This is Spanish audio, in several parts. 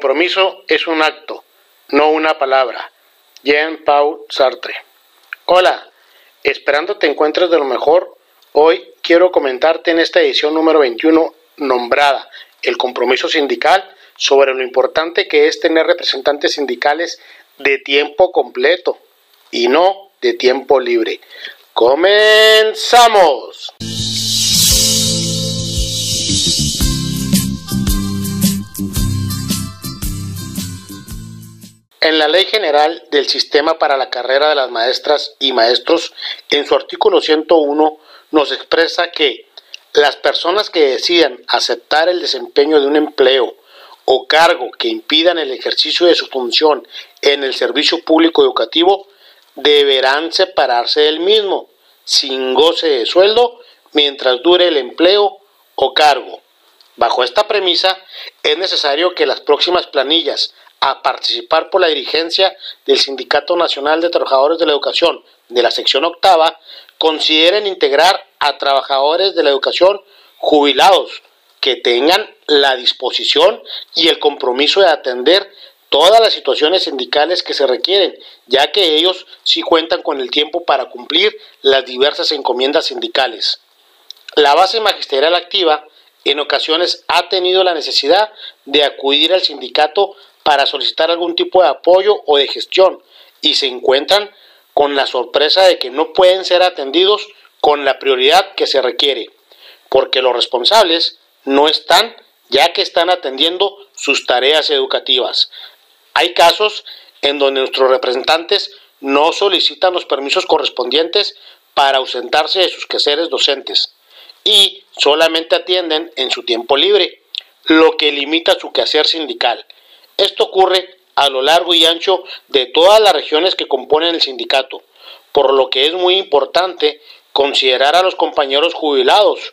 compromiso es un acto, no una palabra. Jean-Paul Sartre. Hola, esperando te encuentres de lo mejor, hoy quiero comentarte en esta edición número 21 nombrada El compromiso sindical sobre lo importante que es tener representantes sindicales de tiempo completo y no de tiempo libre. ¡Comenzamos! La Ley General del Sistema para la Carrera de las Maestras y Maestros, en su artículo 101, nos expresa que las personas que decidan aceptar el desempeño de un empleo o cargo que impidan el ejercicio de su función en el servicio público educativo deberán separarse del mismo, sin goce de sueldo, mientras dure el empleo o cargo. Bajo esta premisa, es necesario que las próximas planillas a participar por la dirigencia del Sindicato Nacional de Trabajadores de la Educación de la sección octava consideren integrar a trabajadores de la educación jubilados que tengan la disposición y el compromiso de atender todas las situaciones sindicales que se requieren, ya que ellos sí cuentan con el tiempo para cumplir las diversas encomiendas sindicales. La base magisterial activa en ocasiones ha tenido la necesidad de acudir al sindicato para solicitar algún tipo de apoyo o de gestión y se encuentran con la sorpresa de que no pueden ser atendidos con la prioridad que se requiere, porque los responsables no están ya que están atendiendo sus tareas educativas. Hay casos en donde nuestros representantes no solicitan los permisos correspondientes para ausentarse de sus quehaceres docentes y solamente atienden en su tiempo libre, lo que limita su quehacer sindical. Esto ocurre a lo largo y ancho de todas las regiones que componen el sindicato, por lo que es muy importante considerar a los compañeros jubilados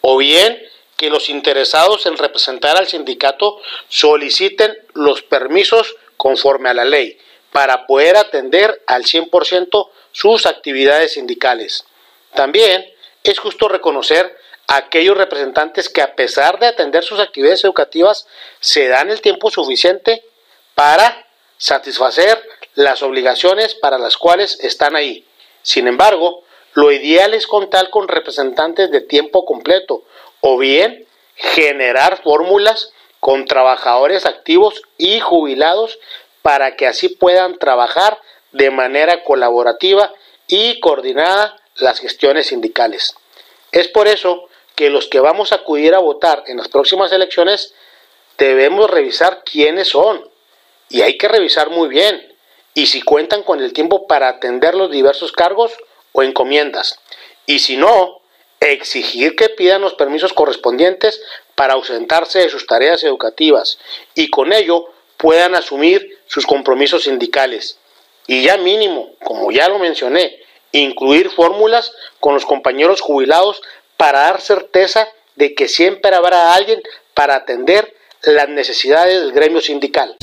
o bien que los interesados en representar al sindicato soliciten los permisos conforme a la ley para poder atender al 100% sus actividades sindicales. También es justo reconocer aquellos representantes que a pesar de atender sus actividades educativas se dan el tiempo suficiente para satisfacer las obligaciones para las cuales están ahí. Sin embargo, lo ideal es contar con representantes de tiempo completo o bien generar fórmulas con trabajadores activos y jubilados para que así puedan trabajar de manera colaborativa y coordinada las gestiones sindicales. Es por eso que los que vamos a acudir a votar en las próximas elecciones debemos revisar quiénes son. Y hay que revisar muy bien. Y si cuentan con el tiempo para atender los diversos cargos o encomiendas. Y si no, exigir que pidan los permisos correspondientes para ausentarse de sus tareas educativas y con ello puedan asumir sus compromisos sindicales. Y ya mínimo, como ya lo mencioné, incluir fórmulas con los compañeros jubilados para dar certeza de que siempre habrá alguien para atender las necesidades del gremio sindical.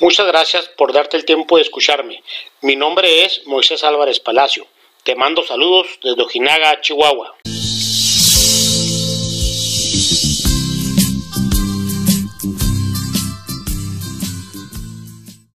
Muchas gracias por darte el tiempo de escucharme. Mi nombre es Moisés Álvarez Palacio. Te mando saludos desde Ojinaga, Chihuahua.